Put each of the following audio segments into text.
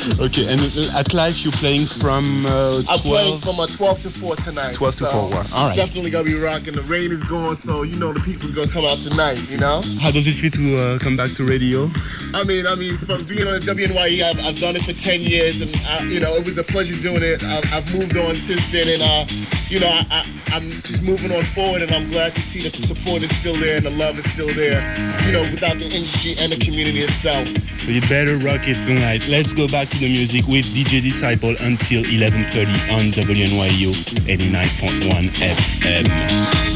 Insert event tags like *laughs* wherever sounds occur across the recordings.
*laughs* okay, and uh, at live you're playing from uh, 12? I'm playing from uh, 12 to 4 tonight. 12 to 4, wow. all right. Definitely gonna be rocking. The rain is going, so you know the people's gonna come out tonight. You know. How does it feel to uh, come back to radio? I mean, I mean, from being on the WNYE, I've, I've done it for 10 years, and I, you know, it was a pleasure doing it. I've, I've moved on since then, and uh, you know, I, I, I'm just moving on forward, and I'm glad to see that the support is still there and the love is still there. You know, without the industry and the community itself. So you better rock it tonight. Let's go back to the music with DJ Disciple until 11:30 on WNYU 89.1 FM.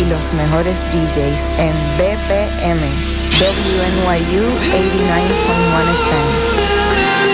Y los mejores DJs en BPM, WNYU 89.1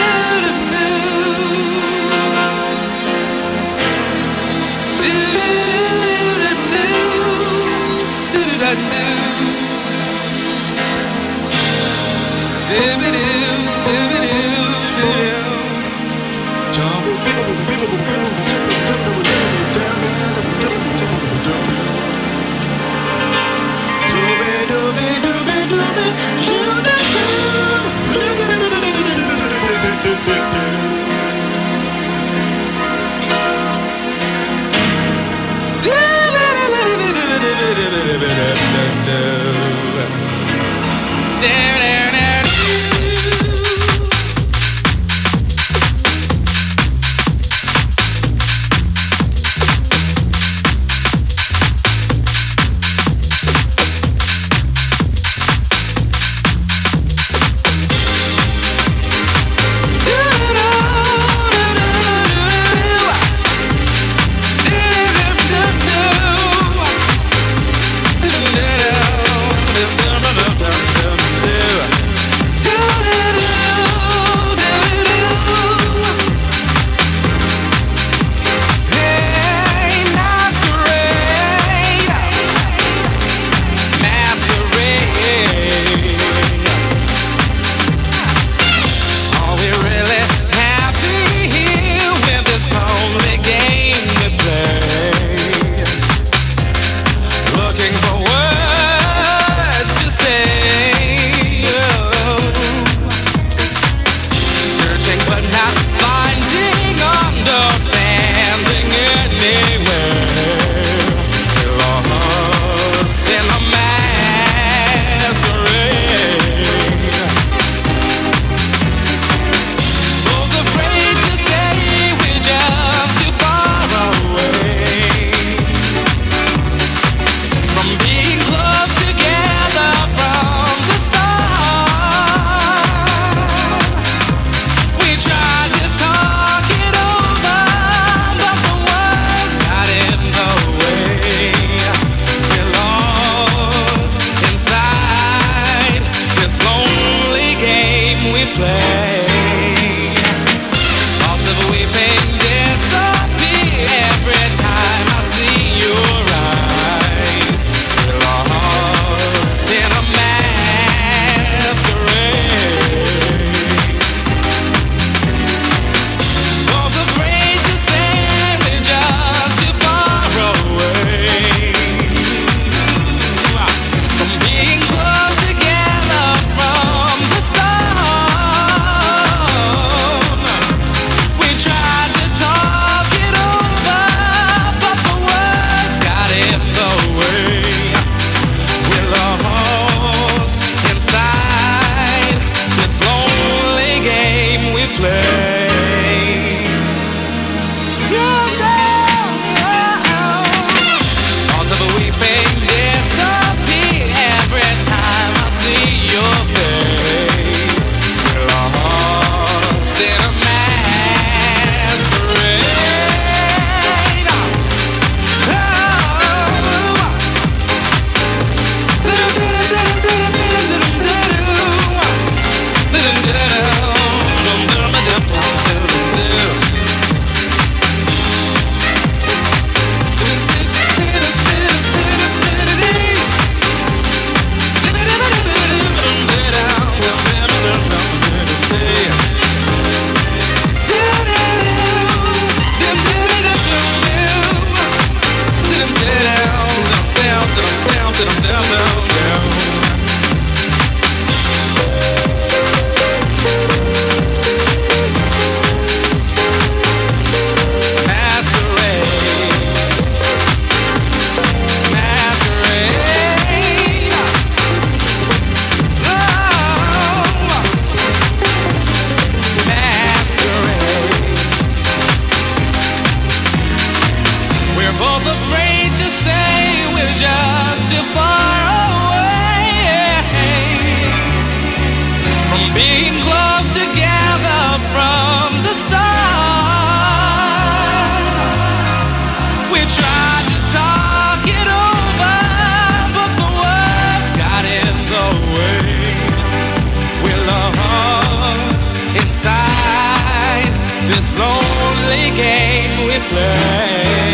in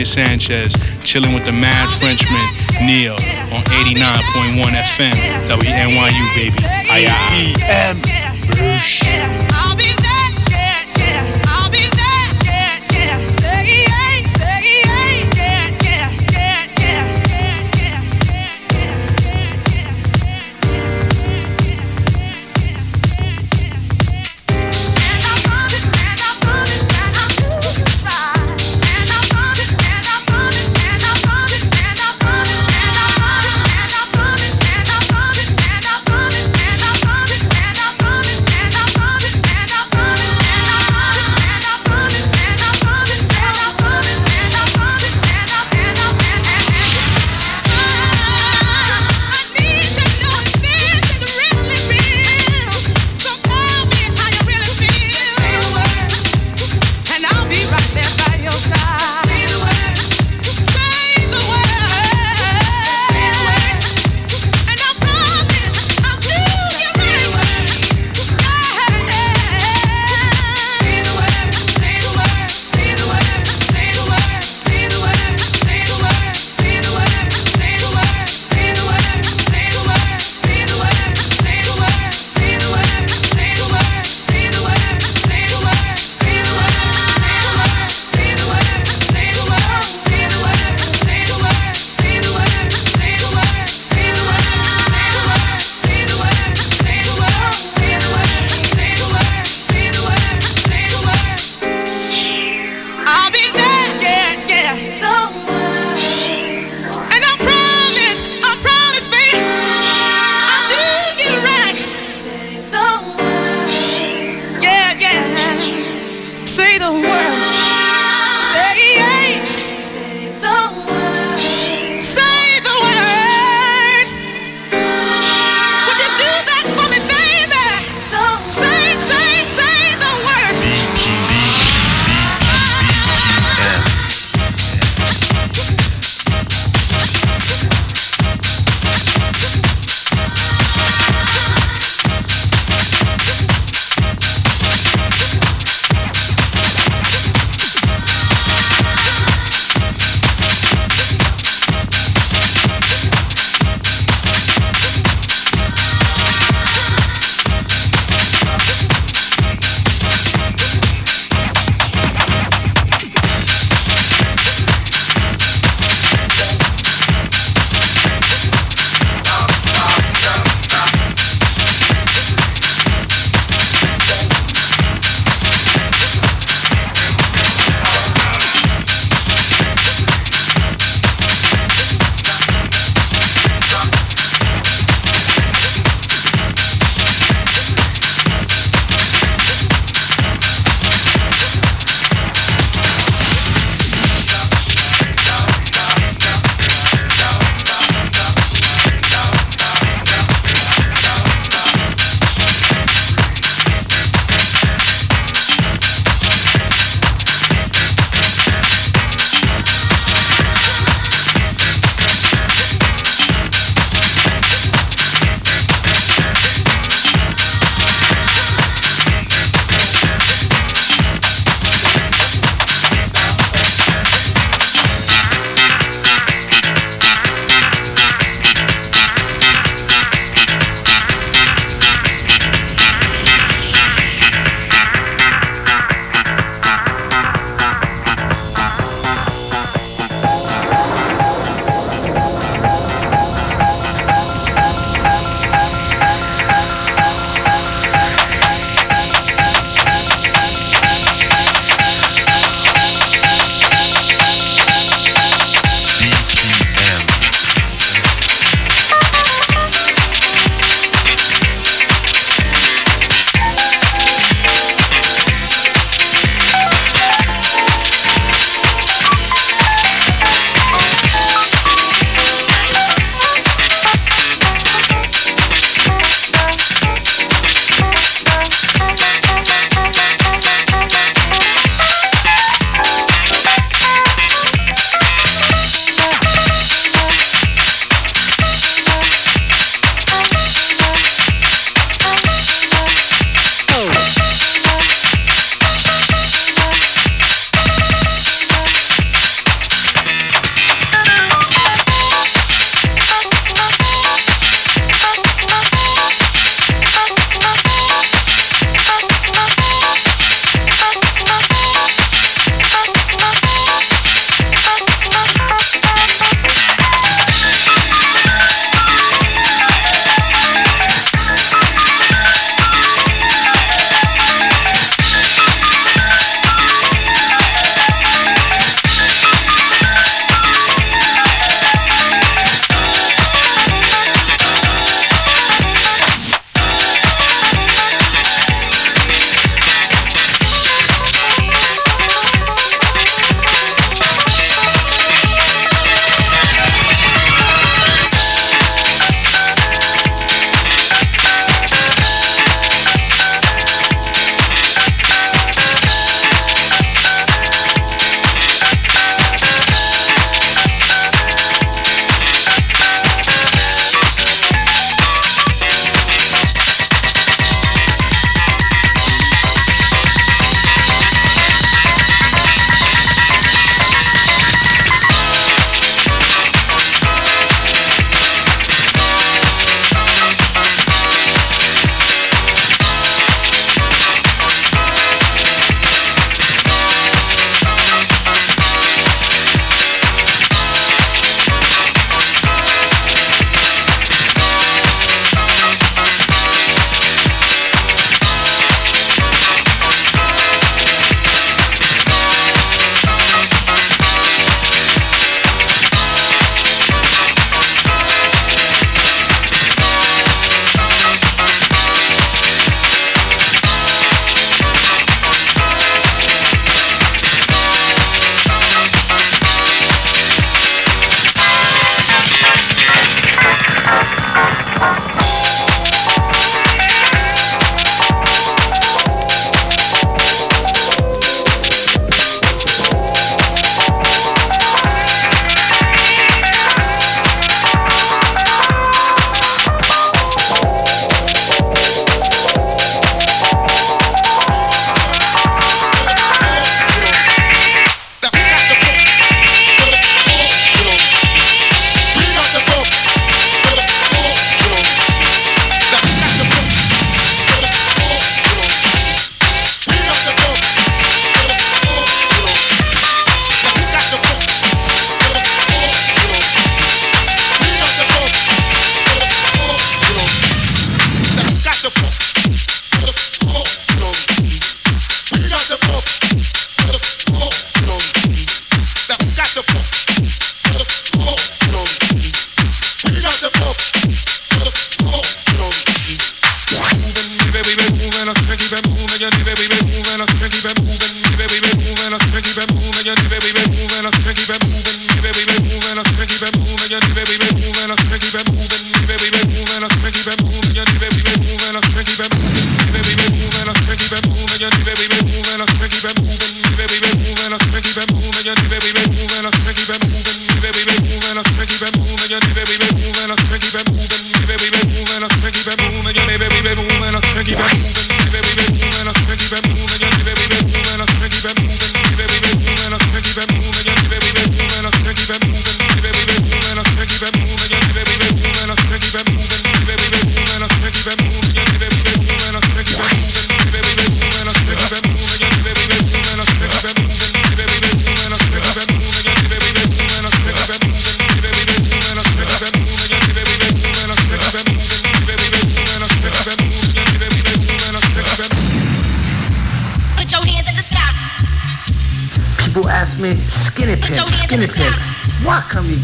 Junior Sanchez, chilling with the mad Frenchman, Neil, on 89.1 FM, WNYU, baby. Aye, aye. Say the word.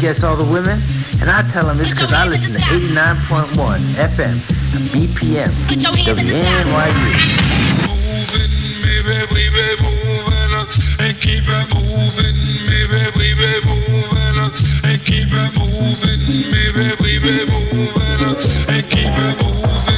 Why guess all the women? And I tell them it's because I listen to 89.1 FM and BPM, WNYU. Moving, we be moving and keep it moving, maybe we be moving and keep it moving, maybe we be moving and keep it moving,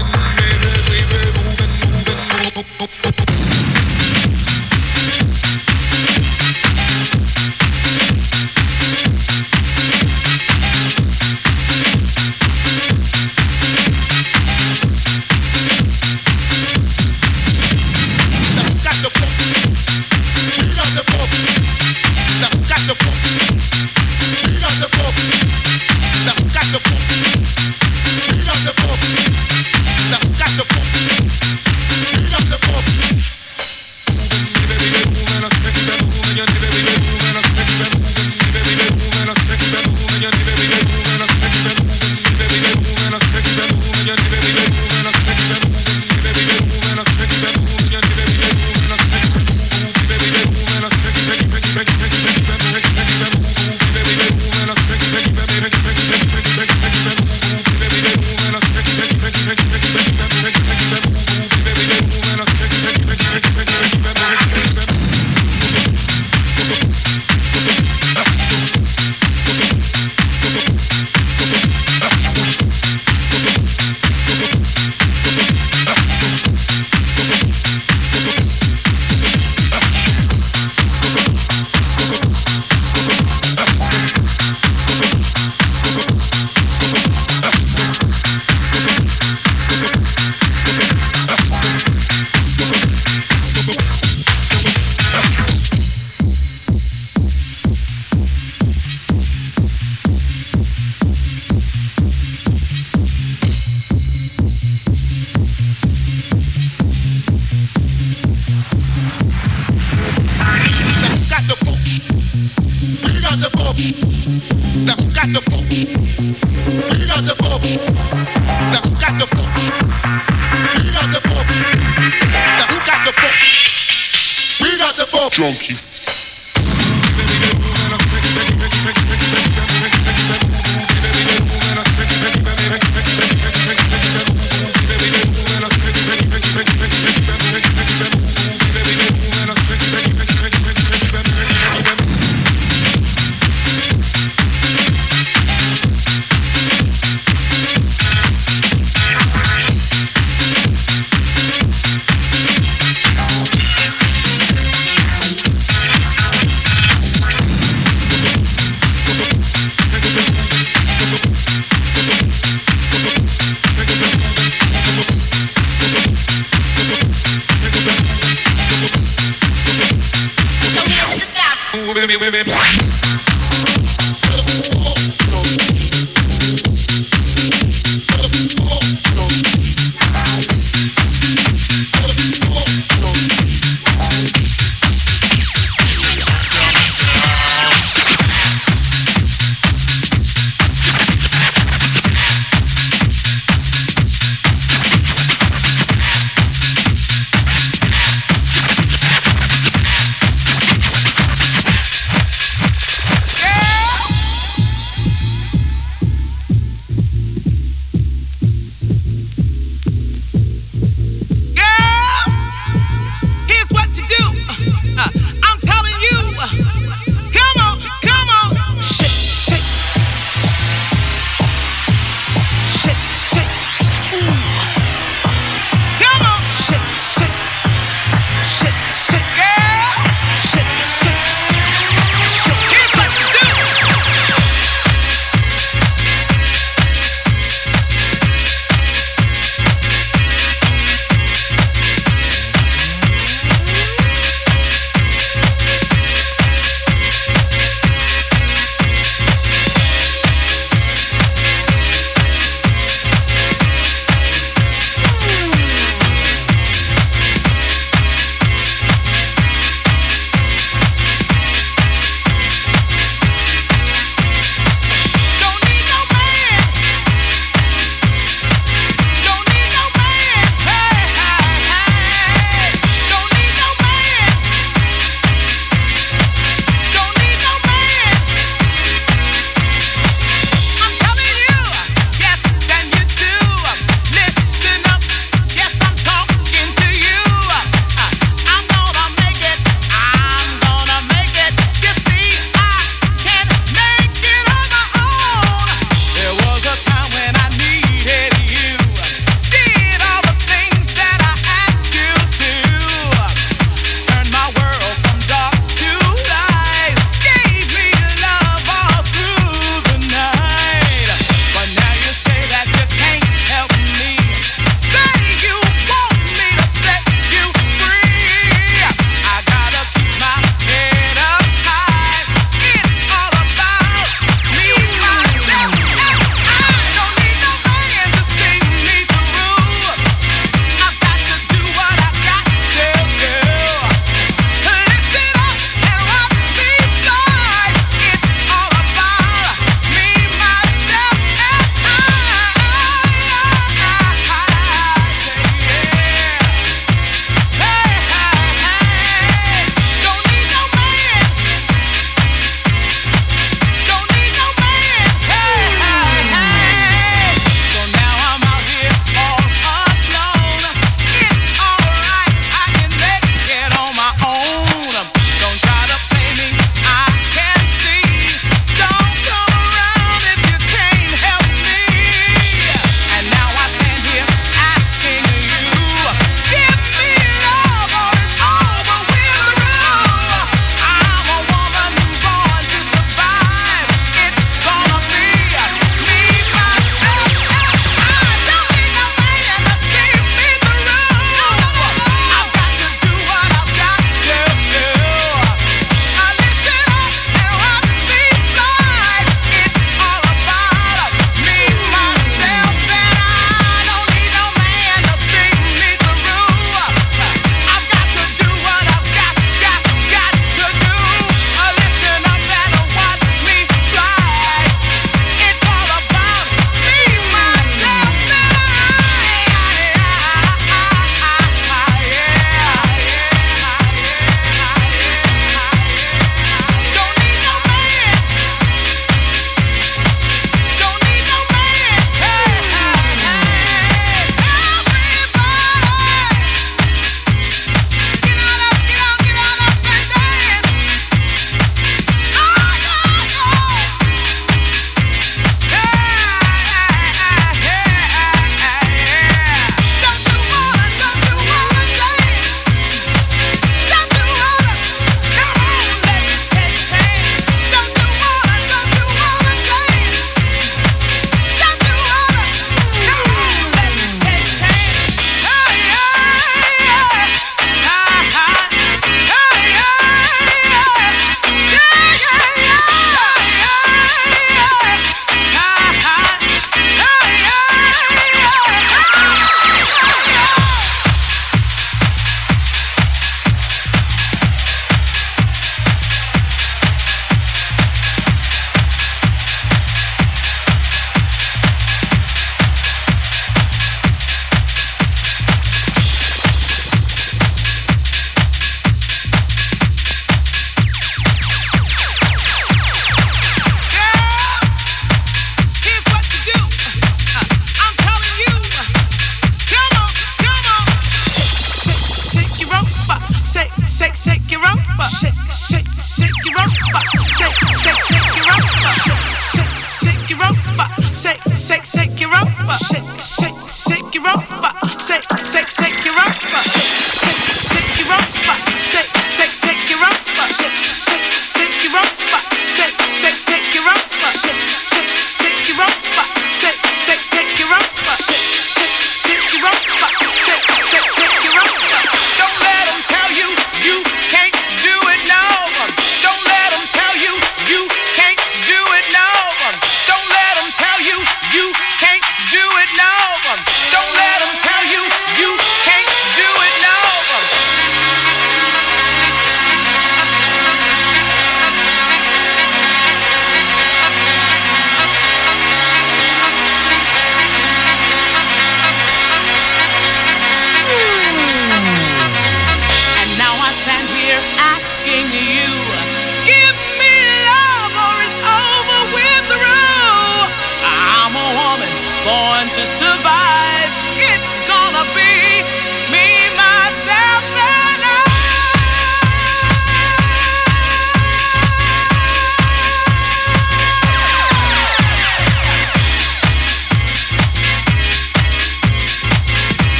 got the funk? You got the funk. Now who got the funk? You got the funk. Now who got the funk? We got the funk. Junkies.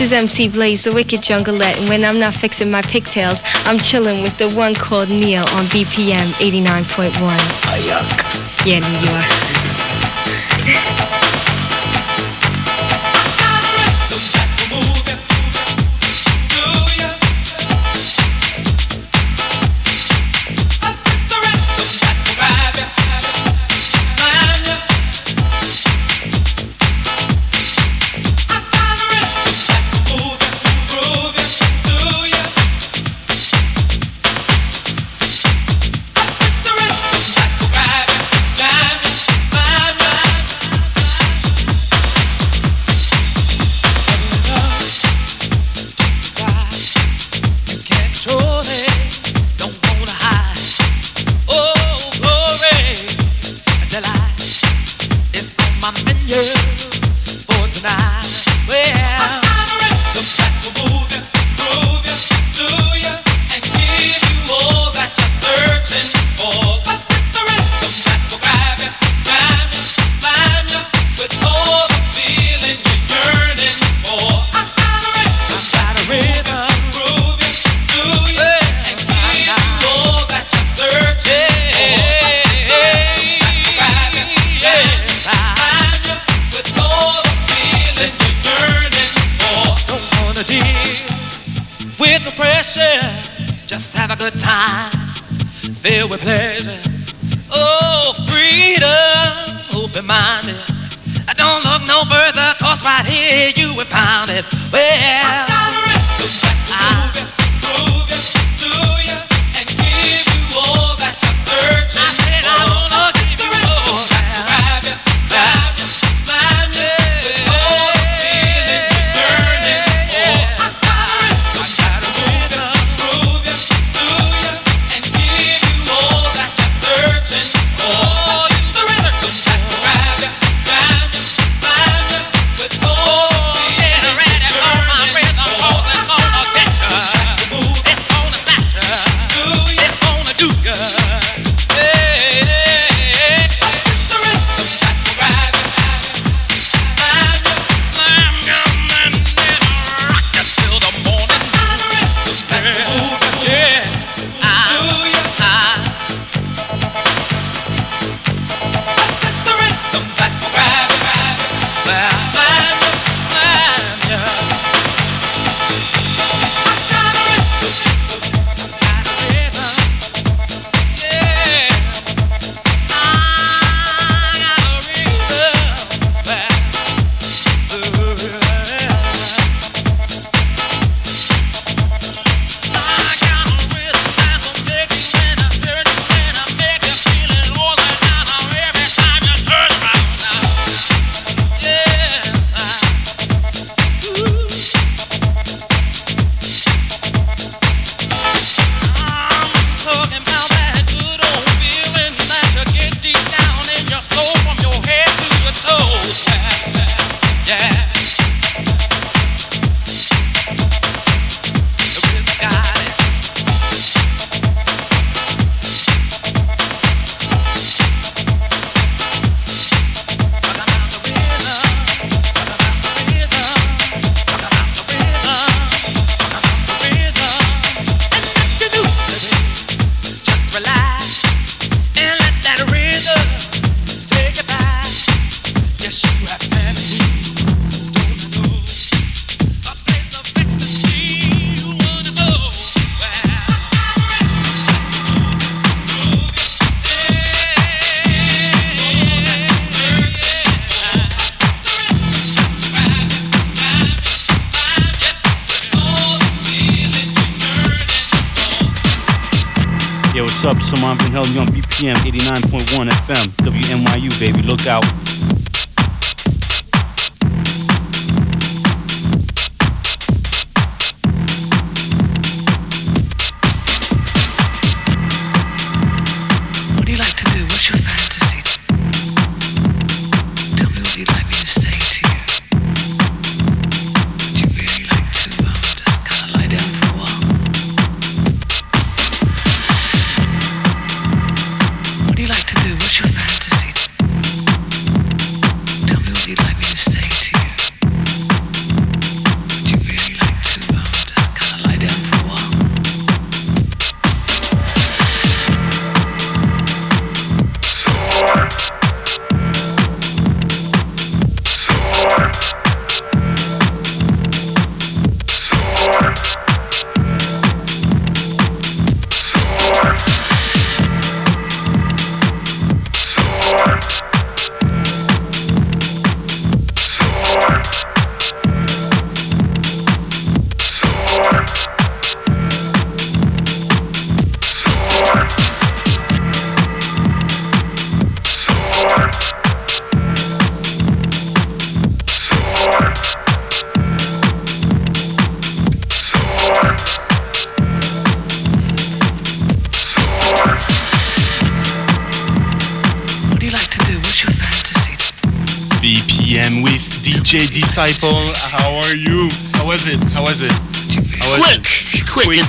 Is MC Blaze, the wicked jungleette, and when I'm not fixing my pigtails, I'm chilling with the one called Neil on BPM 89.1. Ayak. Yeah, New York.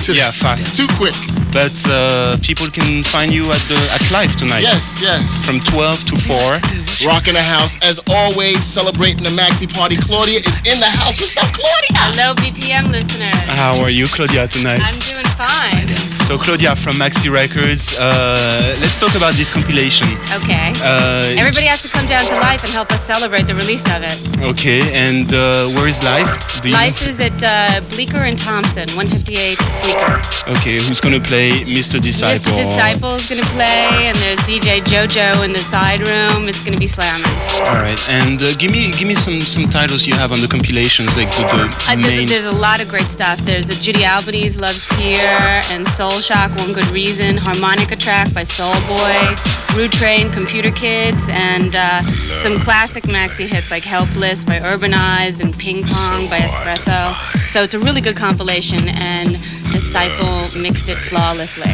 It? quick, quick into, yeah, fast. Too quick. But uh, people can find you at the at Life tonight. Yes, yes. From 12 to 4. Rocking the house as always, celebrating the maxi party. Claudia is in the house. What's up, Claudia? Hello, BPM listeners. How are you, Claudia, tonight? I'm doing fine. So Claudia from Maxi Records, uh, let's talk about this compilation. Okay. Uh, Everybody has to come down to Life and help us celebrate the release of it. Okay, and uh, where is Life? Life is at uh, Bleecker and Thompson, 158 Bleecker. Okay, who's gonna play Mr. Disciple? Mr. Disciple is gonna play, and there's DJ JoJo in the side room. It's gonna be slamming. All right, and uh, give me give me some some titles you have on the compilations, like the, the uh, main. There's, there's, a lot of great stuff. There's a Judy Albanese Loves Here and Soul Shock, One Good Reason, Harmonica track by Soul Boy, Rude Train, Computer Kids, and uh, some classic maxi hits like Helpless by Urbanize and Ping Pong by Espresso. So it's a really good compilation, and Disciple mixed it flawlessly.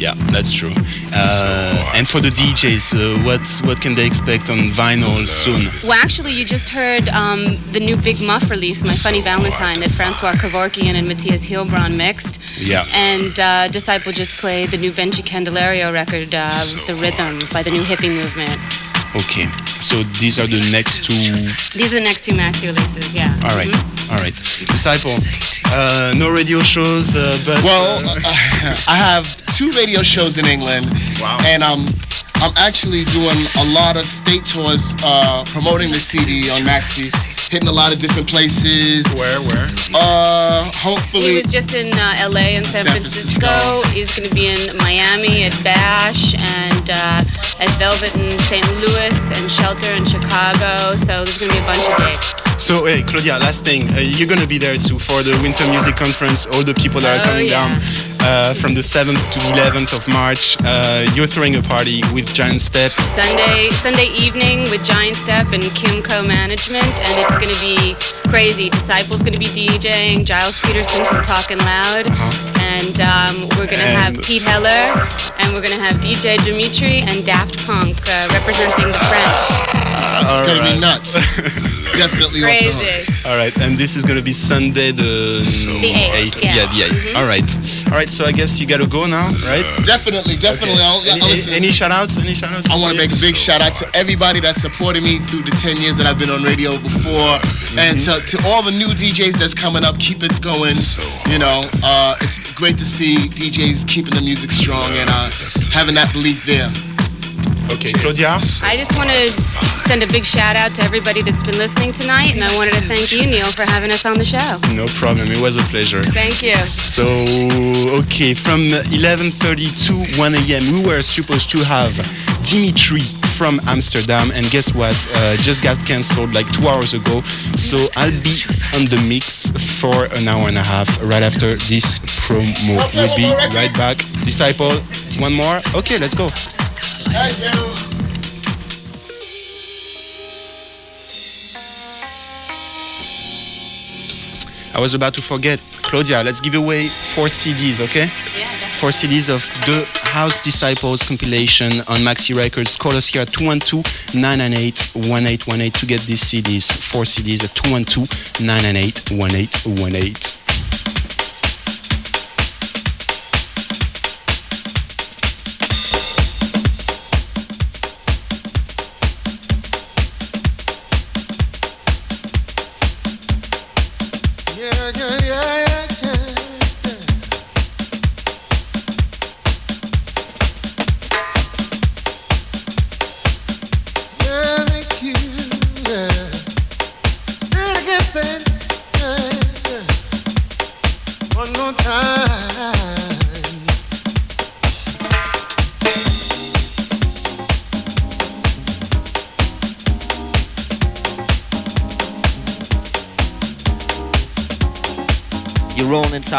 Yeah, that's true. Uh, and for the DJs, uh, what what can they expect on vinyl soon? Well, actually, you just heard um, the new Big Muff release, My Funny Valentine, that Francois Kevorkian and Matthias Heilbronn mixed. Yeah. And uh, Disciple just played the new Benji Candelario record, uh, The Rhythm, by the new hippie movement. Okay, so these are the next two. These are the next two maxi releases, yeah. All right, mm-hmm. all right. Disciple, uh, no radio shows, uh, but. Well, uh, *laughs* I have two radio shows in England. Wow. And um, I'm actually doing a lot of state tours uh, promoting the CD on Maxi hitting a lot of different places. Where, where? Uh, hopefully. He was just in uh, LA and San, San Francisco. Francisco. He's going to be in Miami at Bash and uh, at Velvet in St. Louis and Shelter in Chicago. So there's going to be a bunch of dates. So, hey, Claudia, last thing. Uh, you're going to be there too for the Winter Music Conference. All the people that are oh, coming yeah. down uh, from the 7th to 11th of March. Uh, you're throwing a party with Giant Step. Sunday, Sunday evening with Giant Step and Kimco Management, and it's going to be crazy. Disciple's going to be DJing. Gilles Peterson from Talking Loud, uh-huh. and um, we're going to have Pete Heller, and we're going to have DJ Dimitri and Daft Punk uh, representing the French. it's going right. to be nuts. *laughs* Definitely crazy. All right, and this is going to be Sunday the, the 8th. 8th. Yeah, yeah the 8th. Mm-hmm. All right. All right, so I guess you got to go now, right? Definitely, definitely. Okay. I'll, any, I'll any, any shout outs? Any shout outs? I want to make a big shout out to everybody that supported me through the 10 years that I've been on radio before. Mm-hmm. And to, to, all the new DJs that's coming up, keep it going. You know, uh, it's great to see DJs keeping the music strong and uh, having that belief there. Okay, Claudia. I just want to send a big shout out to everybody that's been listening tonight, and I wanted to thank you, Neil, for having us on the show. No problem. It was a pleasure. Thank you. So, okay, from 11:30 to 1 a.m., we were supposed to have Dimitri from Amsterdam, and guess what? Uh, just got cancelled like two hours ago. So I'll be on the mix for an hour and a half right after this promo. We'll be right back. Disciple, one more. Okay, let's go. I was about to forget. Claudia, let's give away four CDs, okay? Yeah, Four CDs of the House Disciples compilation on Maxi Records. Call us here at 212 998 1818 to get these CDs. Four CDs at 212 998 1818.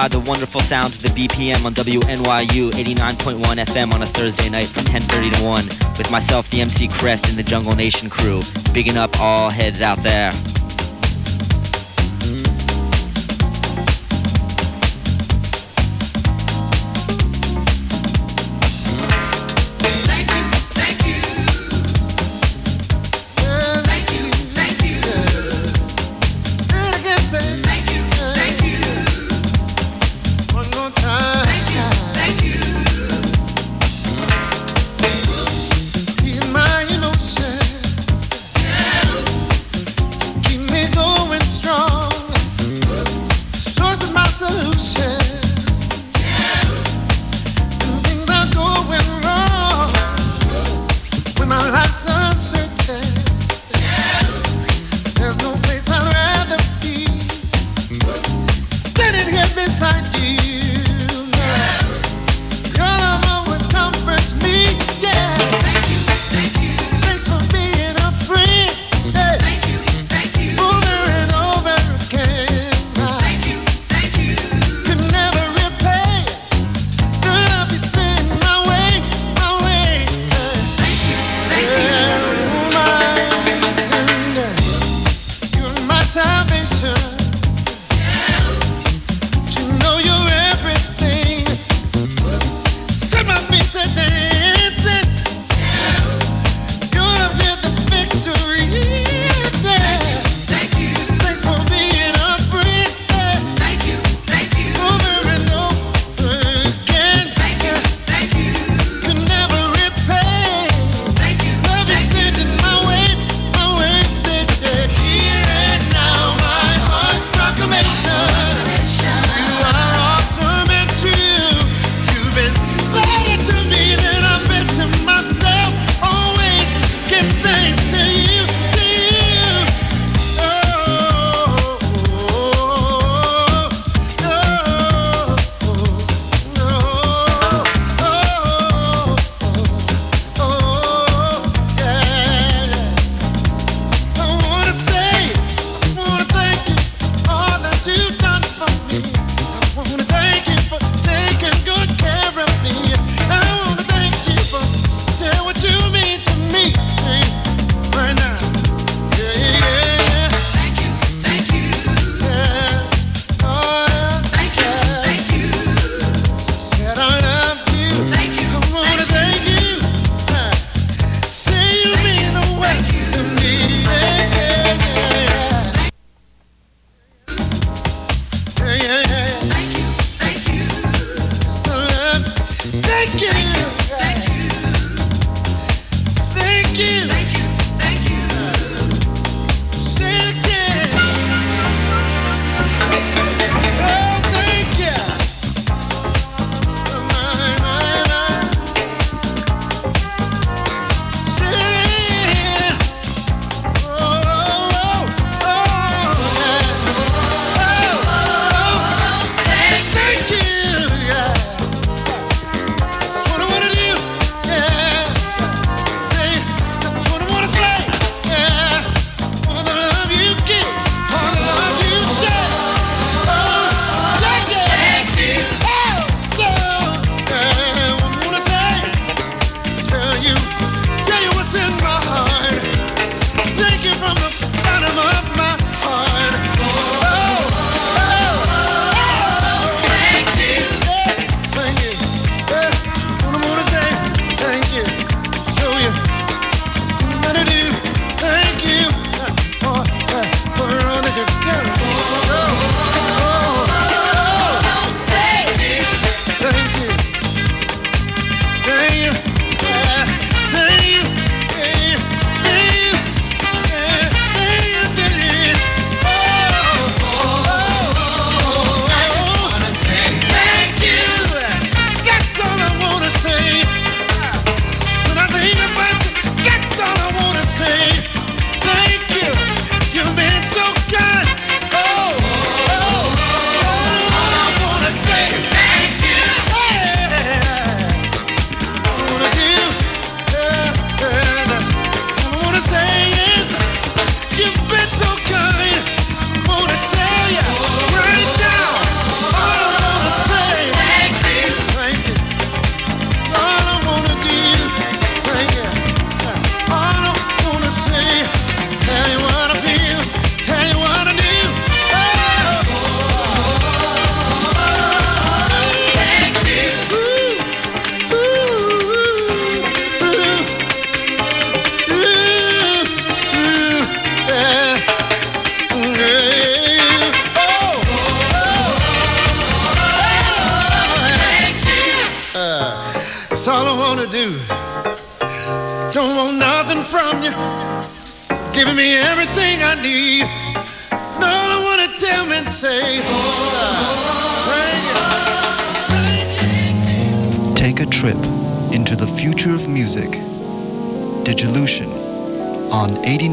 The wonderful sounds of the BPM on WNYU 89.1 FM on a Thursday night from 10:30 to 1 with myself, the MC Crest, and the Jungle Nation crew. Bigging up all heads out there.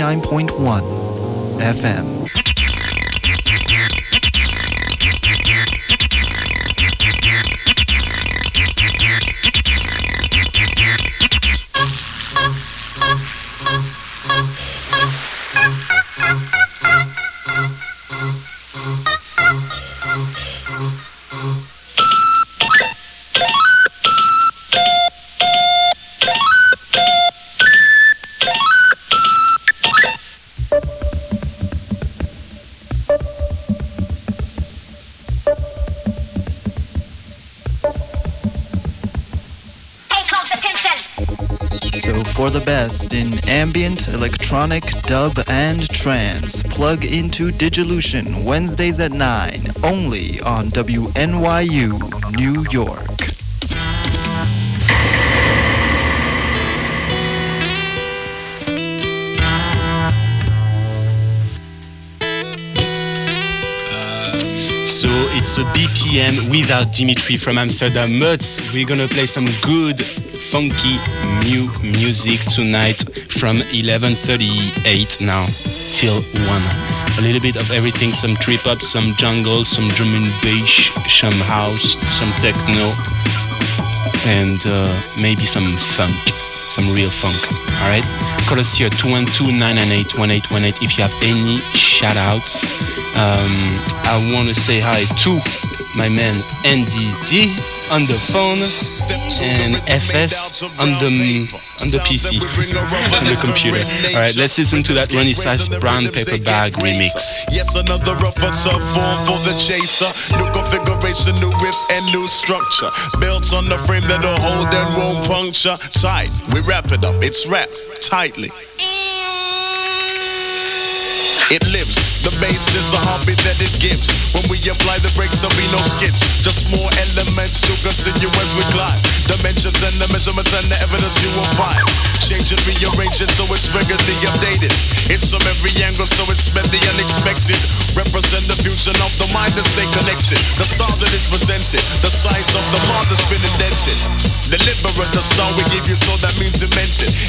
Nine point one FM. In ambient, electronic, dub, and trance, plug into Digilution Wednesdays at 9, only on WNYU, New York. So it's a BPM without Dimitri from Amsterdam, but we're gonna play some good, funky new music tonight from 11:38 now till one. A little bit of everything, some trip hop, some jungle, some drum and bass, some house, some techno, and uh, maybe some funk, some real funk. All right, call us here 212-998-1818 if you have any shout outs. Um, I want to say hi to my man Andy D on the phone and FS on the on the PC on the computer. All right, let's listen to that Roni Size Brown Paper Bag remix. Yes, another rougher form for the chaser. New configuration, new riff, and new structure. Built on the frame that'll hold and won't puncture. Tight, we wrap it up, it's wrapped tightly. It lives. The bass is the hobby that it gives. When we apply the brakes, there'll be no skips. Just more elements to continue as we climb. Dimensions and the measurements and the evidence you will find. Rearrange it so it's regularly updated. It's from every angle, so it's meant the unexpected. Represent the fusion of the mind and stay connected. The star that is presented, the size of the mark that's been indented. Deliberate, the star we give you, so that means it.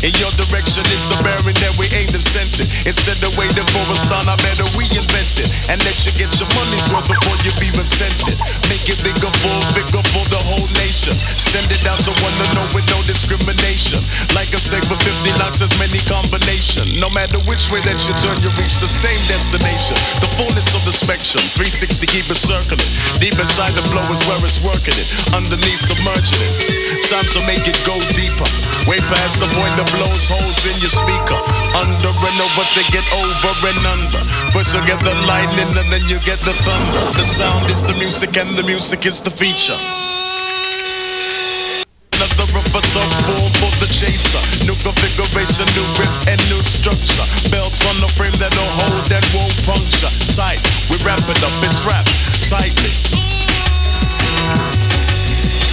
In your direction, it's the bearing that we aim to sense it. Instead of waiting for a star, I better reinvent it. And let you get your money's worth before you even sense it. Make it bigger, full bigger for the whole nation. Send it out to one to know with no discrimination. Like I say, for 50 locks, there's many combination. No matter which way that you turn, you reach the same destination. The fullness of the spectrum, 360 keep it circling. Deep inside the flow is where it's working it. Underneath submerging it. Time to make it go deeper. Way past the point that blows holes in your speaker. Under and over to get over and under. You get the lightning and then you get the thunder. The sound is the music and the music is the feature. Another rubber top form for the chaser. New configuration, new riff and new structure. Belts on the frame that'll hold and won't puncture. Tight, we wrap it up, it's wrapped tightly.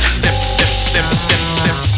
Step, step, step, step, step, step,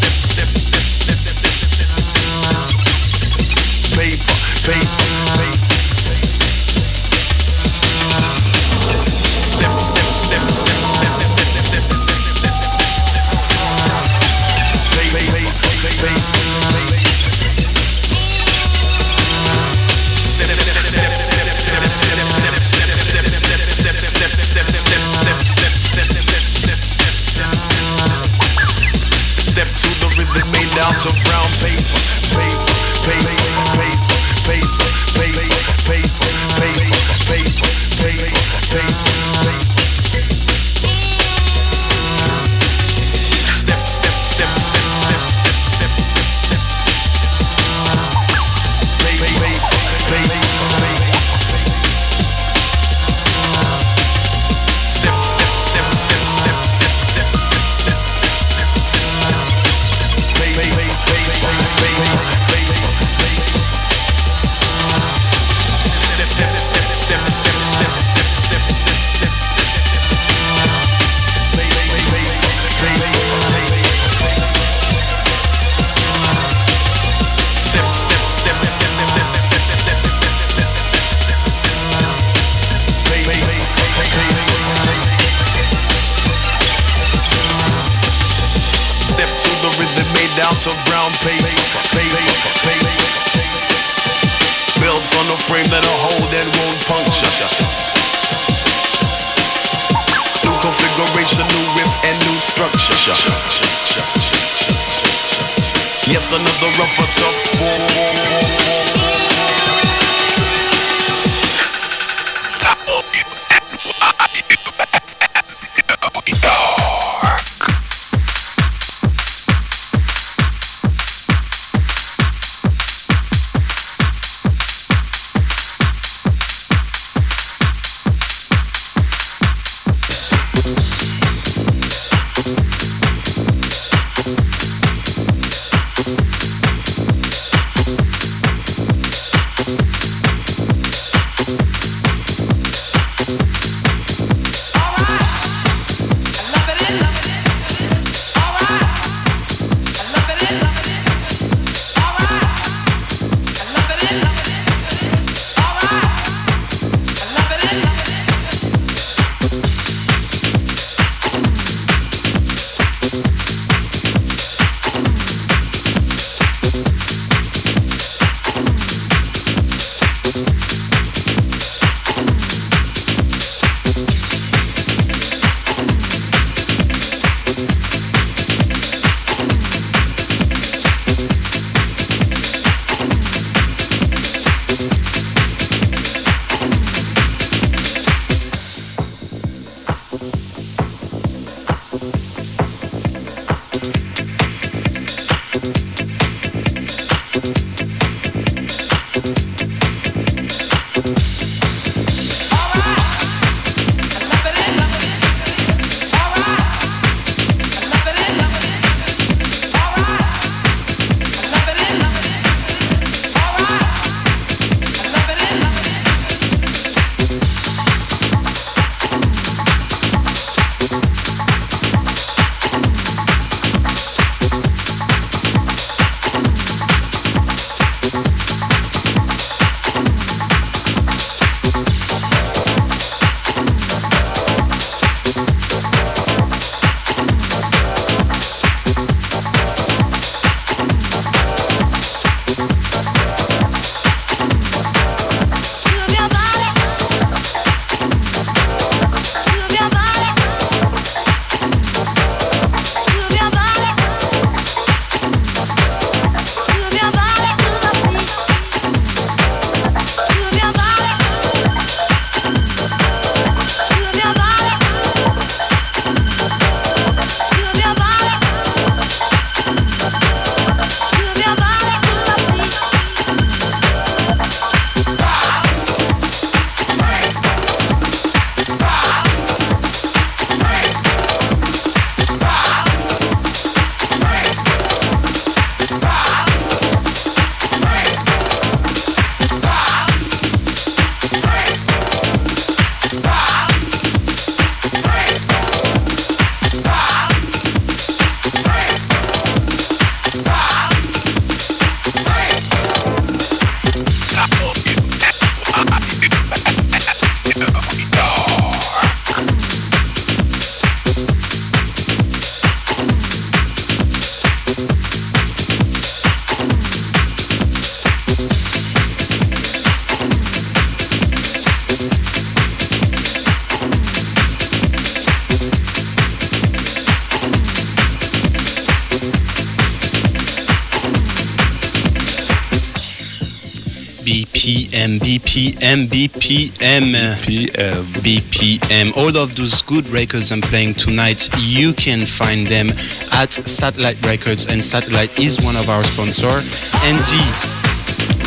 BPM, uh, BPM, BPM, BPM, BPM. All of those good records I'm playing tonight, you can find them at Satellite Records, and Satellite is one of our sponsors. NG.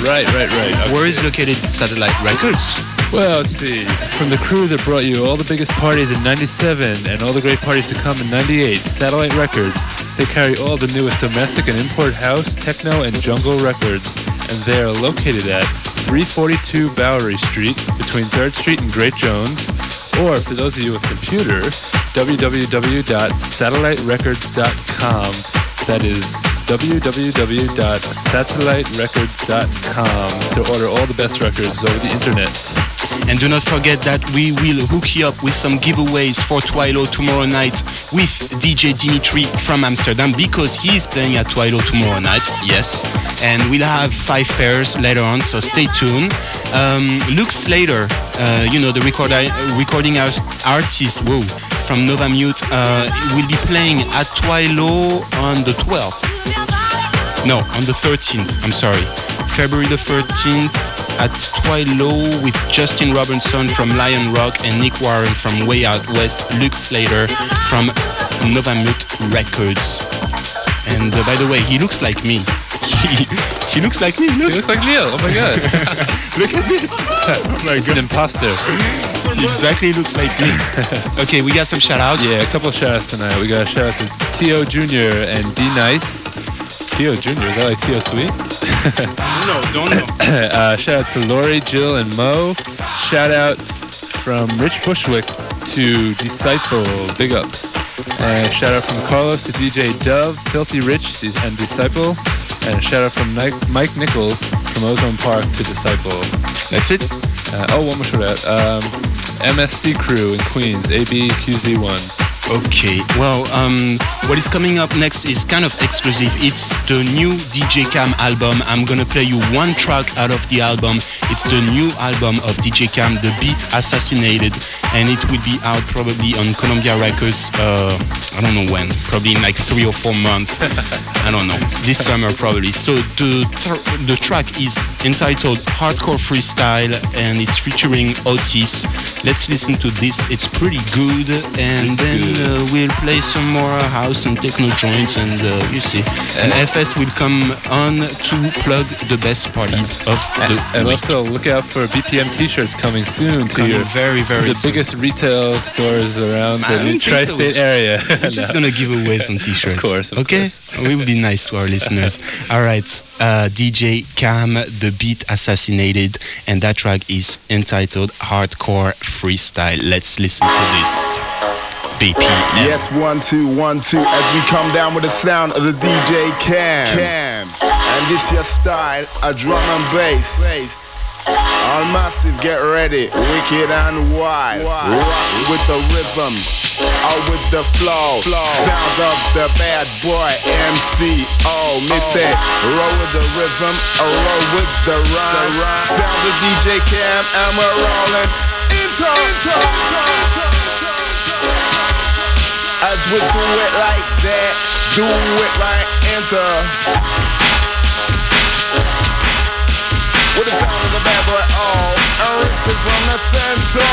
Right, right, right. Okay. Where is located Satellite Records? Well, let's see. From the crew that brought you all the biggest parties in 97 and all the great parties to come in 98, Satellite Records, they carry all the newest domestic and import house, techno, and jungle records. And they are located at 342 Bowery Street between 3rd Street and Great Jones. Or for those of you with computer, www.satelliterecords.com. That is www.satelliterecords.com to order all the best records over the internet. And do not forget that we will hook you up with some giveaways for Twilo tomorrow night with DJ Dimitri from Amsterdam because he is playing at Twilo tomorrow night. Yes. And we'll have five pairs later on, so stay tuned. Um, Luke Slater, uh, you know, the record, recording artist, whoa, from NovaMute, uh, will be playing at Twilo on the 12th. No, on the 13th, I'm sorry. February the 13th at Twilo with Justin Robinson from Lionrock and Nick Warren from Way Out West, Luke Slater from NovaMute Records. And uh, by the way, he looks like me. He, *laughs* he looks like me. Look. He looks like Neil. Oh my god. *laughs* look at this. Oh my god. An imposter. exactly looks like me. *laughs* okay, we got some shout outs. Yeah, a couple shout outs tonight. We got a shout out to T.O. Jr. and D Nice. T.O. Jr. Is that like T.O. Sweet? No, don't know. *clears throat* uh, shout out to Lori, Jill, and Mo. Shout out from Rich Bushwick to Disciple. Big ups. And shout out from Carlos to DJ Dove, Filthy Rich, and Disciple. And a shout out from Mike Nichols from Ozone Park to Disciple. That's it? Uh, oh, one more shout out. Um, MSC Crew in Queens, ABQZ1. Okay, well, um, what is coming up next is kind of exclusive. It's the new DJ Cam album. I'm gonna play you one track out of the album. It's the new album of DJ Cam, The Beat Assassinated, and it will be out probably on Columbia Records. Uh, I don't know when, probably in like three or four months. *laughs* I don't know, this summer probably. So the the track is entitled Hardcore Freestyle, and it's featuring Otis. Let's listen to this. It's pretty good, and then. Good uh, we'll play some more house and techno joints, and uh, you see, and FS will come on to plug the best parties of the and week. also look out for BPM T-shirts coming soon to coming your very very the soon. biggest retail stores around the tri-state so. area. We're just no. gonna give away some *laughs* T-shirts, of course. Of okay, course. we will be nice to our listeners. *laughs* All right. Uh, DJ Cam, The Beat Assassinated, and that track is entitled Hardcore Freestyle. Let's listen to this. BPM. Yes, one, two, one, two. As we come down with the sound of the DJ Cam. Cam. And this your style, a drum and bass. All massive, get ready, wicked and wild. Rock with the rhythm, out with the flow. Sounds of the bad boy MC. Oh, miss it. Roll with the rhythm, roll with the rhyme. Sound of DJ Cam, and we're rolling. Into, into, into. As we do it like that, do it like enter. With the sound of the bad boy, oh, oh and listen from the center.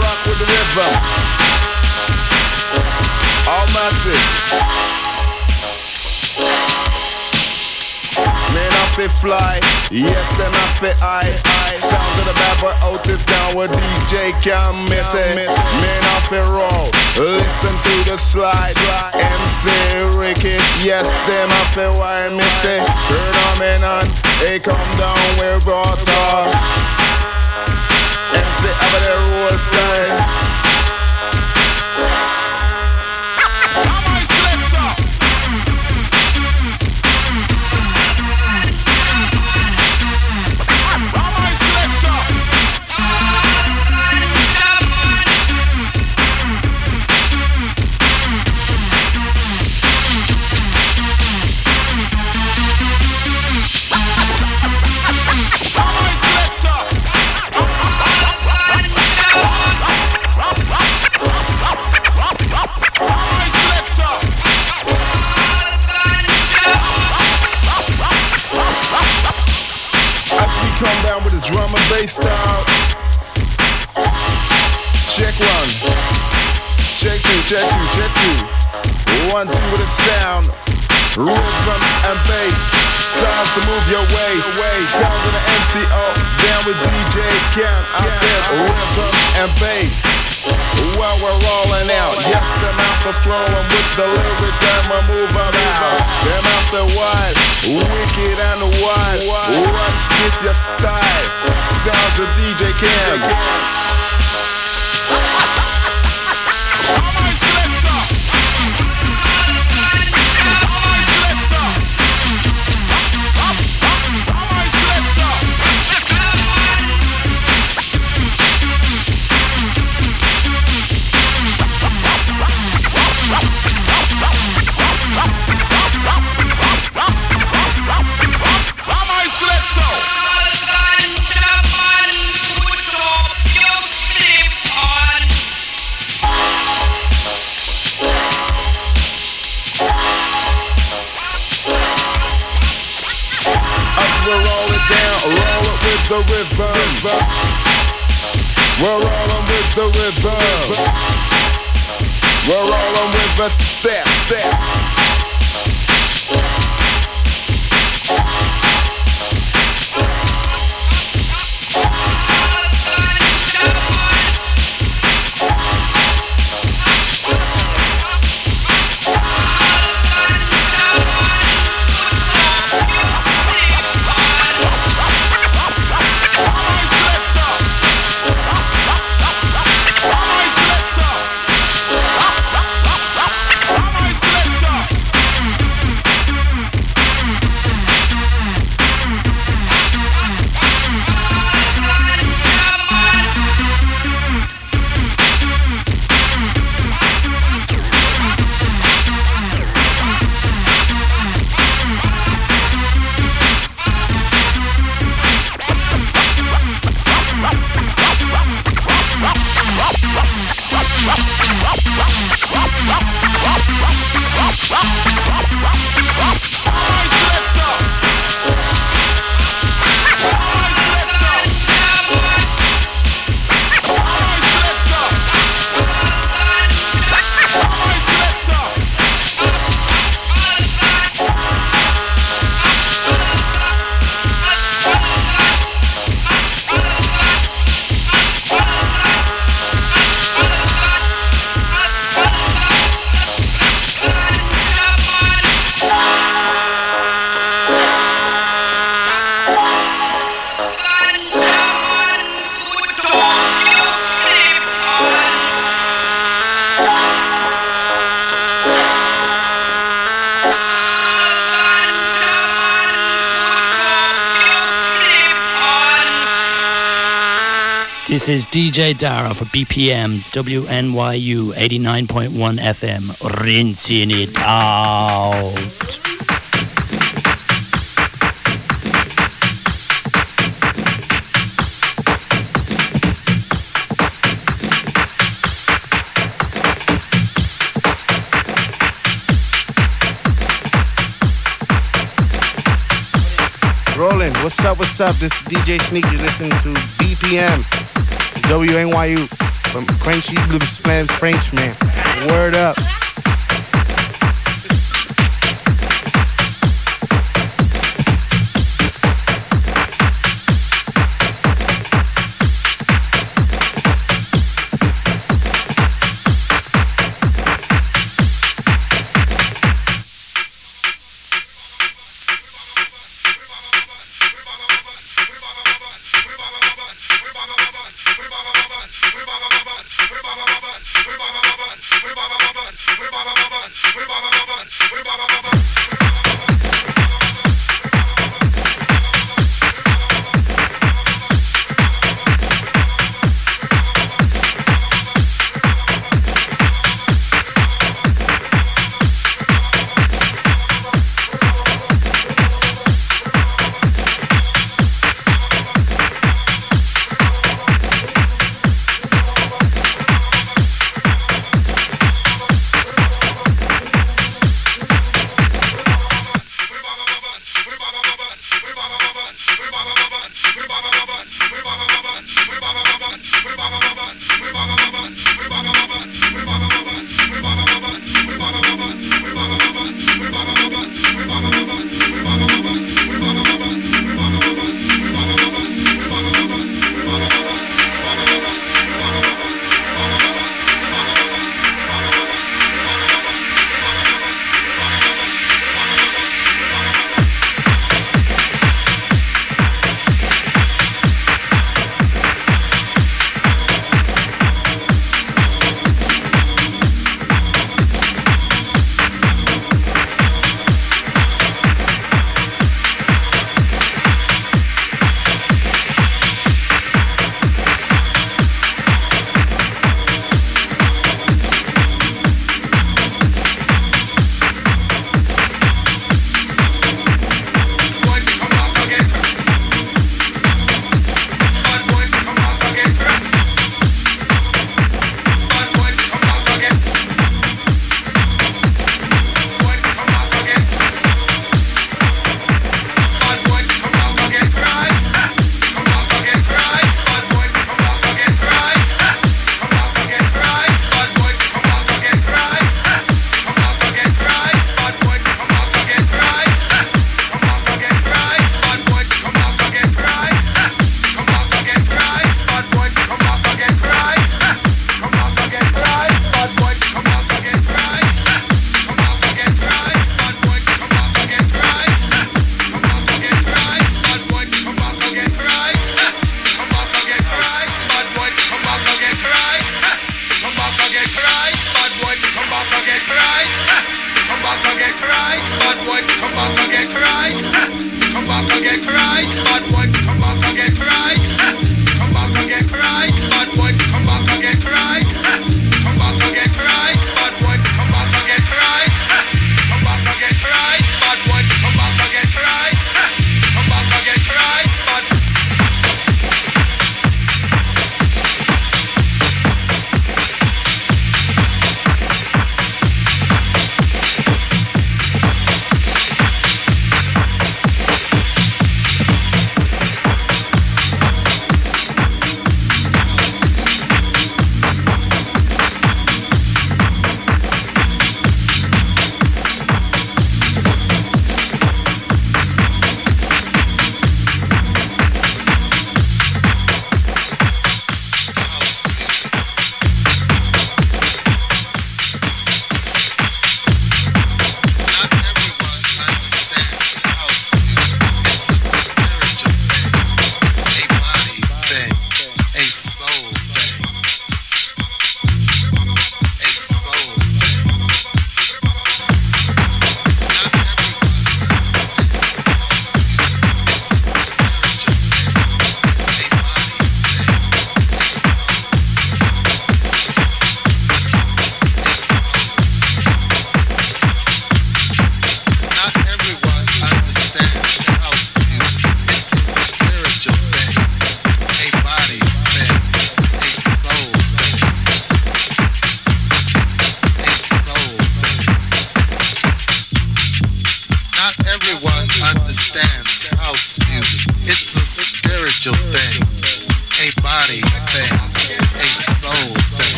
Rock with the rhythm. All massive. Fit fly. Yes, then I fit I. Sounds of the boy Otis down with DJ Cam missing. Man, I fit roll. Listen to the slide. MC Ricky. Yes, then I fit why I miss it. Turn on and on. Hey, come down brought up. MC over there roll style. Check two, check two. One, two with a sound. Rhythm and bass. Time to move your way. Sound of the MCO. Down with DJ Cam. I said rhythm and bass. While we're rolling out, yes, I'm after flowing with the lyrics and we're moving out. Them after what? Wicked and wild. Watch this your style. Sounds of DJ Cam. Rhythm. We're rolling with the rhythm. We're rolling with the step, step. This is DJ Dara for BPM WNYU 89.1 FM, rinsing it out. What's up? What's up? This is DJ Sneak. You're listening to BPM WNYU from Crunchy Man Frenchman. Word up.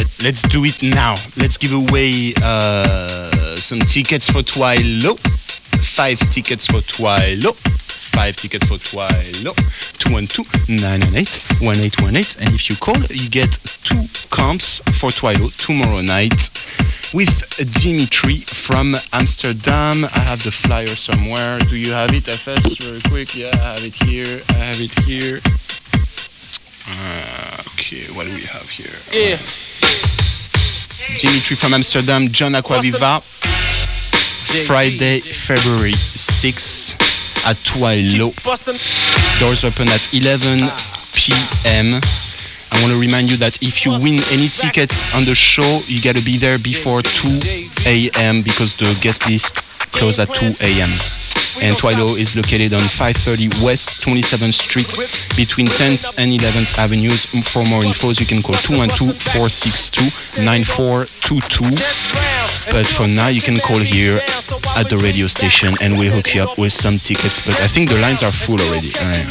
Right, let's do it now. Let's give away uh, some tickets for Twilo. Five tickets for Twilo. Five tickets for Twilo. 212-998-1818. And if you call, you get two comps for Twilo tomorrow night with Dimitri from Amsterdam. I have the flyer somewhere. Do you have it, FS, very quick? Yeah, I have it here. I have it here. Uh, okay, what do we have here? Yeah. Dimitri from Amsterdam, John Acquaviva. Friday, February 6 at Twilo. Doors open at 11 p.m. I want to remind you that if you win any tickets on the show, you gotta be there before 2 a.m. because the guest list close at 2 a.m. And Twilo is located on 530 West 27th Street between 10th and 11th Avenues. For more info, you can call 212-462-9422. But for now, you can call here at the radio station and we'll hook you up with some tickets. But I think the lines are full already. All right.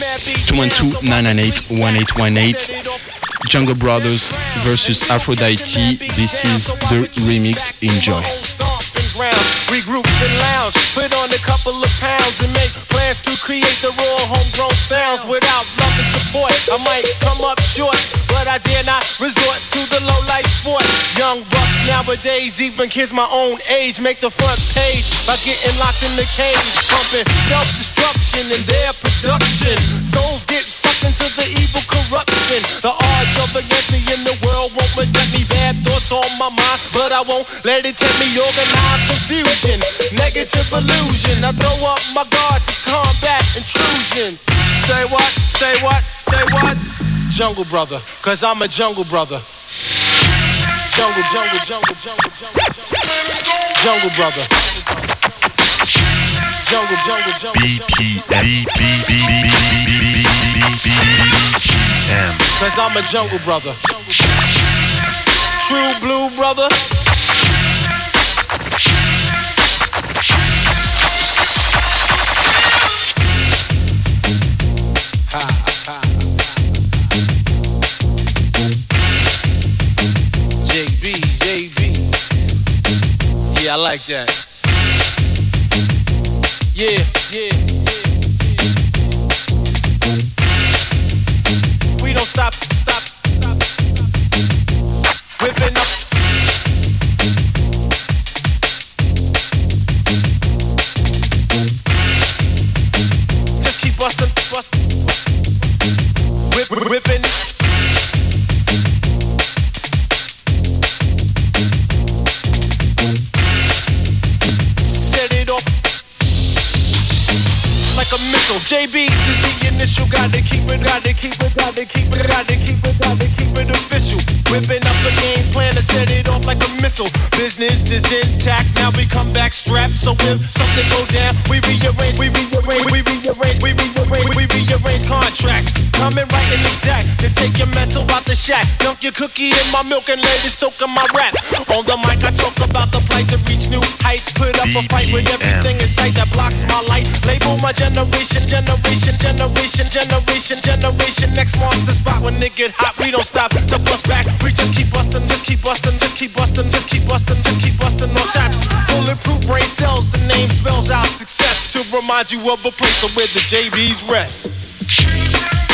212-998-1818. Jungle Brothers versus Aphrodite. This is the remix. Enjoy. Regroup and lounge, put on a couple of pounds and make plans to create the raw homegrown sounds. Without love and support, I might come up short, but I dare not resort to the low life sport. Young bucks nowadays, even kids my own age, make the front page by getting locked in the cage, pumping self destruction in their production. Souls get sucked into the evil corruption. The odds of against me in the world won't protect me. Bad thoughts on my mind, but I won't let it tempt me. Organized confusion, negative illusion. I throw up my guard to combat intrusion. Say what? Say what? Say what? Jungle brother, cause I'm a jungle brother. Jungle, jungle, jungle, jungle, jungle, jungle, jungle brother. Jungle, jungle, jungle, Cause I'm a jungle brother. True blue brother. JB, JB. Yeah, I like that. Yeah, yeah, stop, stop, stop. Whipping up. Just keep busting, busting. Whip, whip, whipping. Like a missile. JB is the initial. Gotta keep it, gotta keep it, gotta keep it, gotta keep it, gotta keep it official. Whipping up a game plan to set it off like a missile. Business is intact. Now we come back strapped. So if something go down, we rearrange, we rearrange, we rearrange, we rearrange, we rearrange contracts. Coming right and exact to take your mental out the shack. Dunk your cookie in my milk and let it soak in my rap. On the mic, I talk about the plight to reach new heights. Put up a fight with everything in sight that blocks my light. Label my generation, generation, generation, generation, generation. Generation. Next monster spot when it get hot, we don't stop to bust back. We just keep busting, just keep busting, just keep busting, just keep busting, just keep busting no shots. Bulletproof brain cells, the name spells out success to remind you of a place where the JBs rest.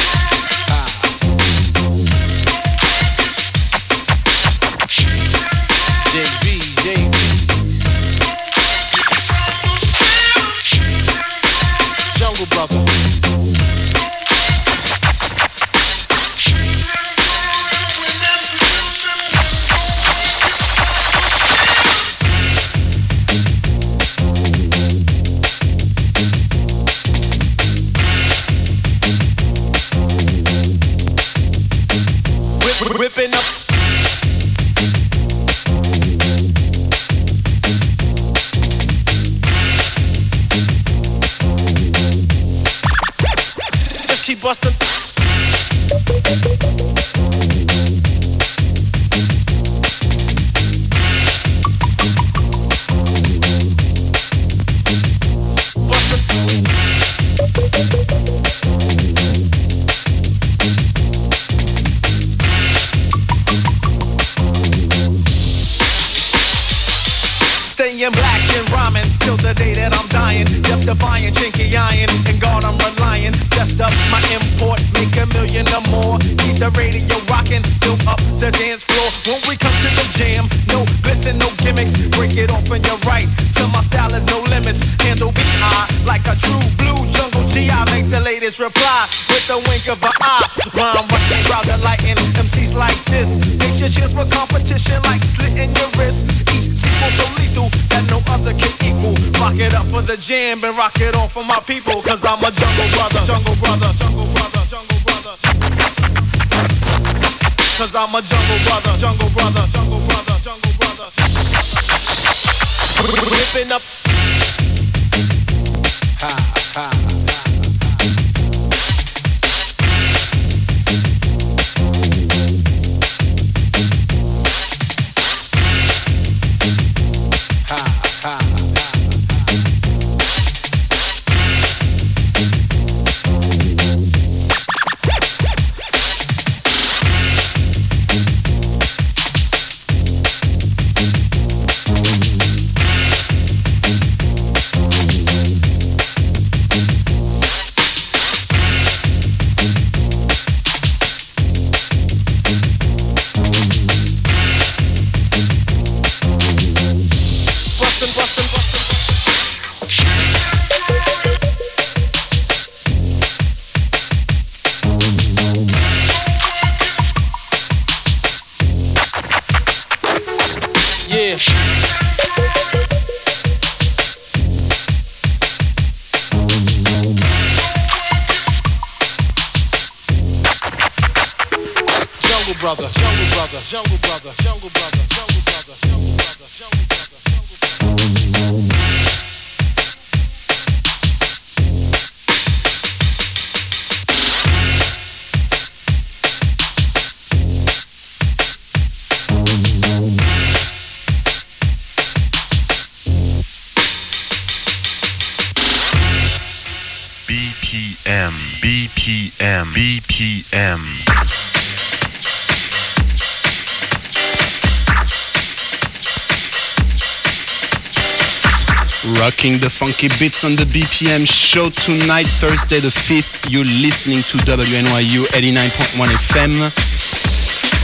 Funky beats on the BPM show tonight, Thursday the 5th. You're listening to WNYU 89.1 FM.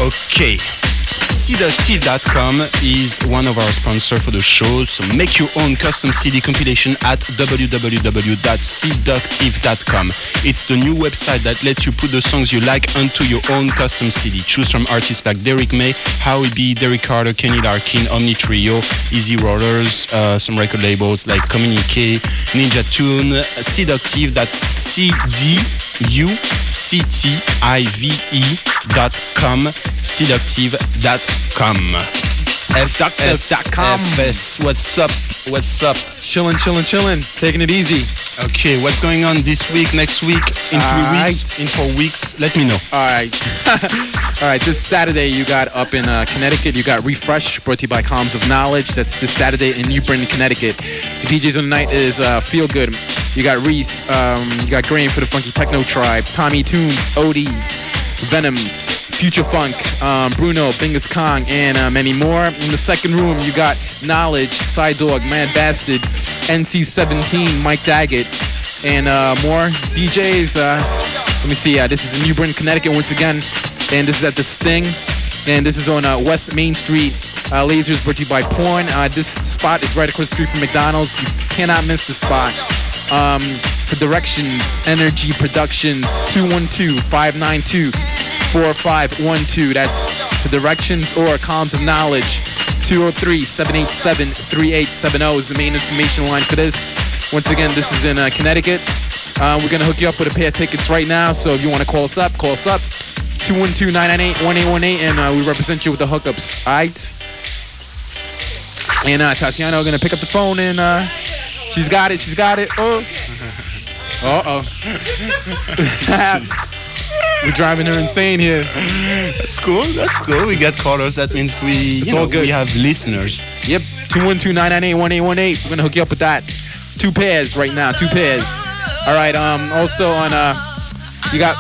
Okay. CDuctive.com is one of our sponsors for the show, so make your own custom CD compilation at www.cductive.com. It's the new website that lets you put the songs you like onto your own custom CD. Choose from artists like Derrick May, Howie B, Derrick Carter, Kenny Larkin, Omni Trio, E-Z Rollers, uh, some record labels like Communique, Ninja Tune, Seductive, that's C-D-U-C-T-I-V-E uctive.com, sylloctive.com. seductive dot com. FS, what's up? What's up? Chillin', chillin', chillin'. Taking it easy. Okay, what's going on this week, next week, in three All weeks, in four weeks? Let me know. All right. *laughs* All right, this Saturday you got up in uh, Connecticut, you got Refresh, brought to you by Columns of Knowledge. That's this Saturday in New Britain, Connecticut. The DJs on the night is uh, Feel Good. You got Reese, um, you got Graham for the Funky Techno Tribe, Tommy Tunes, Odie, Venom, Future Funk, um, Bruno, Bingus Kong, and uh, many more. In the second room, you got Knowledge, Side Dog, Mad Bastard, NC17, Mike Daggett, and uh, more DJs. Uh, let me see. Uh, this is in New Britain, Connecticut, once again, and this is at the Sting, and this is on uh, West Main Street. Lasers brought to you by Porn. This spot is right across the street from McDonald's. You cannot miss the spot. Um, for directions, Energy Productions, 212-592-4512. That's the directions or columns of knowledge. 203-787-3870 is the main information line for this. Once again, this is in uh, Connecticut. Uh, we're gonna hook you up with a pair of tickets right now. So if you want to call us up, call us up. 212-998-1818 and uh, we represent you with the hookups. Alright? And uh, Tatiana are gonna pick up the phone and uh, she's got it, she's got it. Oh. Uh-oh. *laughs* *laughs* We're driving her insane here. That's cool. That's cool. We got callers. That means we, It's you know, all good. we have listeners. Yep. 212-998-1818. We're gonna hook you up with that. Two pairs right now. Two pairs. All right. Um. Also on uh, you got.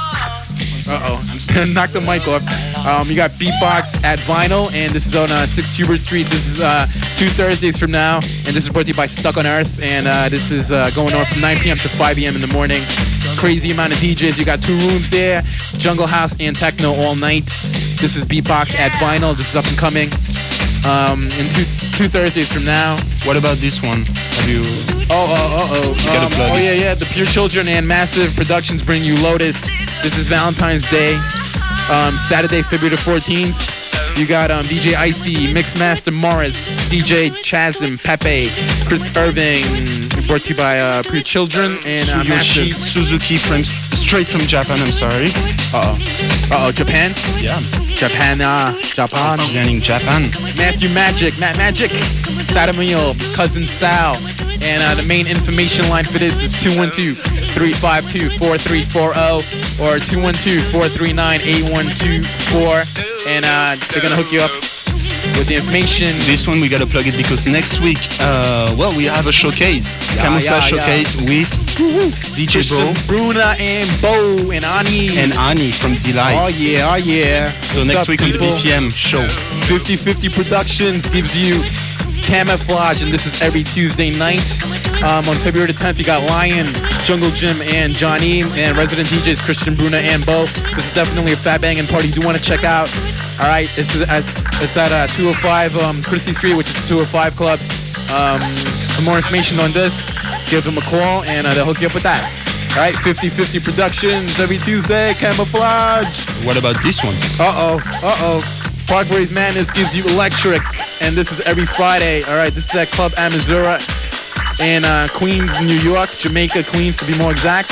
Uh oh. I'm gonna *laughs* knock the mic off. Um. You got Beatbox at Vinyl, and this is on uh, 6 Hubert Street. This is uh two Thursdays from now, and this is brought to you by Stuck on Earth, and uh, this is uh, going on from 9 p.m. to 5 a.m. in the morning. Crazy amount of DJs. You got two rooms there, Jungle House and Techno all night. This is Beatbox at Vinyl. This is up and coming. Um, in two two Thursdays from now. What about this one? Have you? Oh, oh, oh, oh. Um, oh, yeah, yeah. The Pure Children and Massive Productions bring you Lotus. This is Valentine's Day. Um, Saturday, February 14th. You got um, DJ Icy, Mixmaster Morris, DJ Chasm, Pepe, Chris Irving. Brought to you by uh, Pure Children and uh, Massive. Suzuki from straight from Japan. I'm sorry. Uh oh. Uh oh. Japan. Yeah. Japan. Uh, Japan. Representing Japan. Matthew Magic, Matt Magic, Sadamil, Cousin Sal. And uh, the main information line for this is 212-352-4340 or 212-439-8124. And uh, they're going to hook you up with the information. This one we gotta plug it because next week, uh, well, we have a showcase, Yeah, camouflage yeah, yeah. showcase with DJ Christian Bruna and Bo and Ani. and Ani from Delight. Oh yeah, oh yeah. So What's next up, week on the people? BPM show. 50-50 Productions gives you Camouflage, and this is every Tuesday night. Um, on February the 10th, you got Lion, Jungle Jim, and Johnny, and resident DJs Christian Bruna and Bo. This is definitely a fat banging party you do want to check out. All right, it's, it's, it's at uh, 205 um, Christie Street, which is the 205 Club. Um, for more information on this, give them a call, and uh, they'll hook you up with that. All right, 50-50 Productions every Tuesday, Camouflage. What about this one? Uh-oh, uh-oh. Parkway's Madness gives you electric, and this is every Friday. All right, this is at Club Amazura in uh, Queens, New York, Jamaica, Queens to be more exact.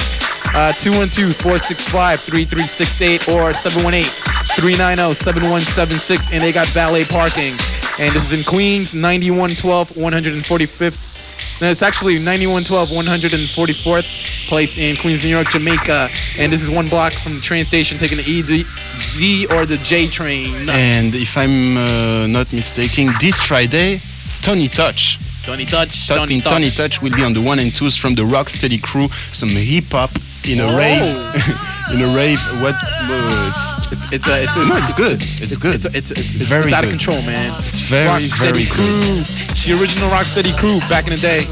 Uh, 212-465-3368 or 390-7176, and they got valet parking. And this is in Queens, 9112 145th. No, it's actually 9112 144th place in Queens, New York, Jamaica. And this is one block from the train station, taking the E, the Z, or the J train. And if I'm uh, not mistaken, this Friday, Tony Touch. Tony Touch, Tony, Tony Touch. Tony Touch will be on the one and twos from the Rocksteady crew. Some hip hop in a rave. *laughs* in a rave. What? Uh, it's, It's a, it's a, no, it's good. It's, good. It's, it's, it's, it's, Very it's out of control, man. It's very, Rocksteady very crew. The original Rocksteady crew back in the day.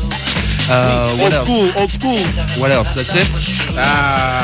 Uh, what old else? school, old school. What else? That's it. Ah.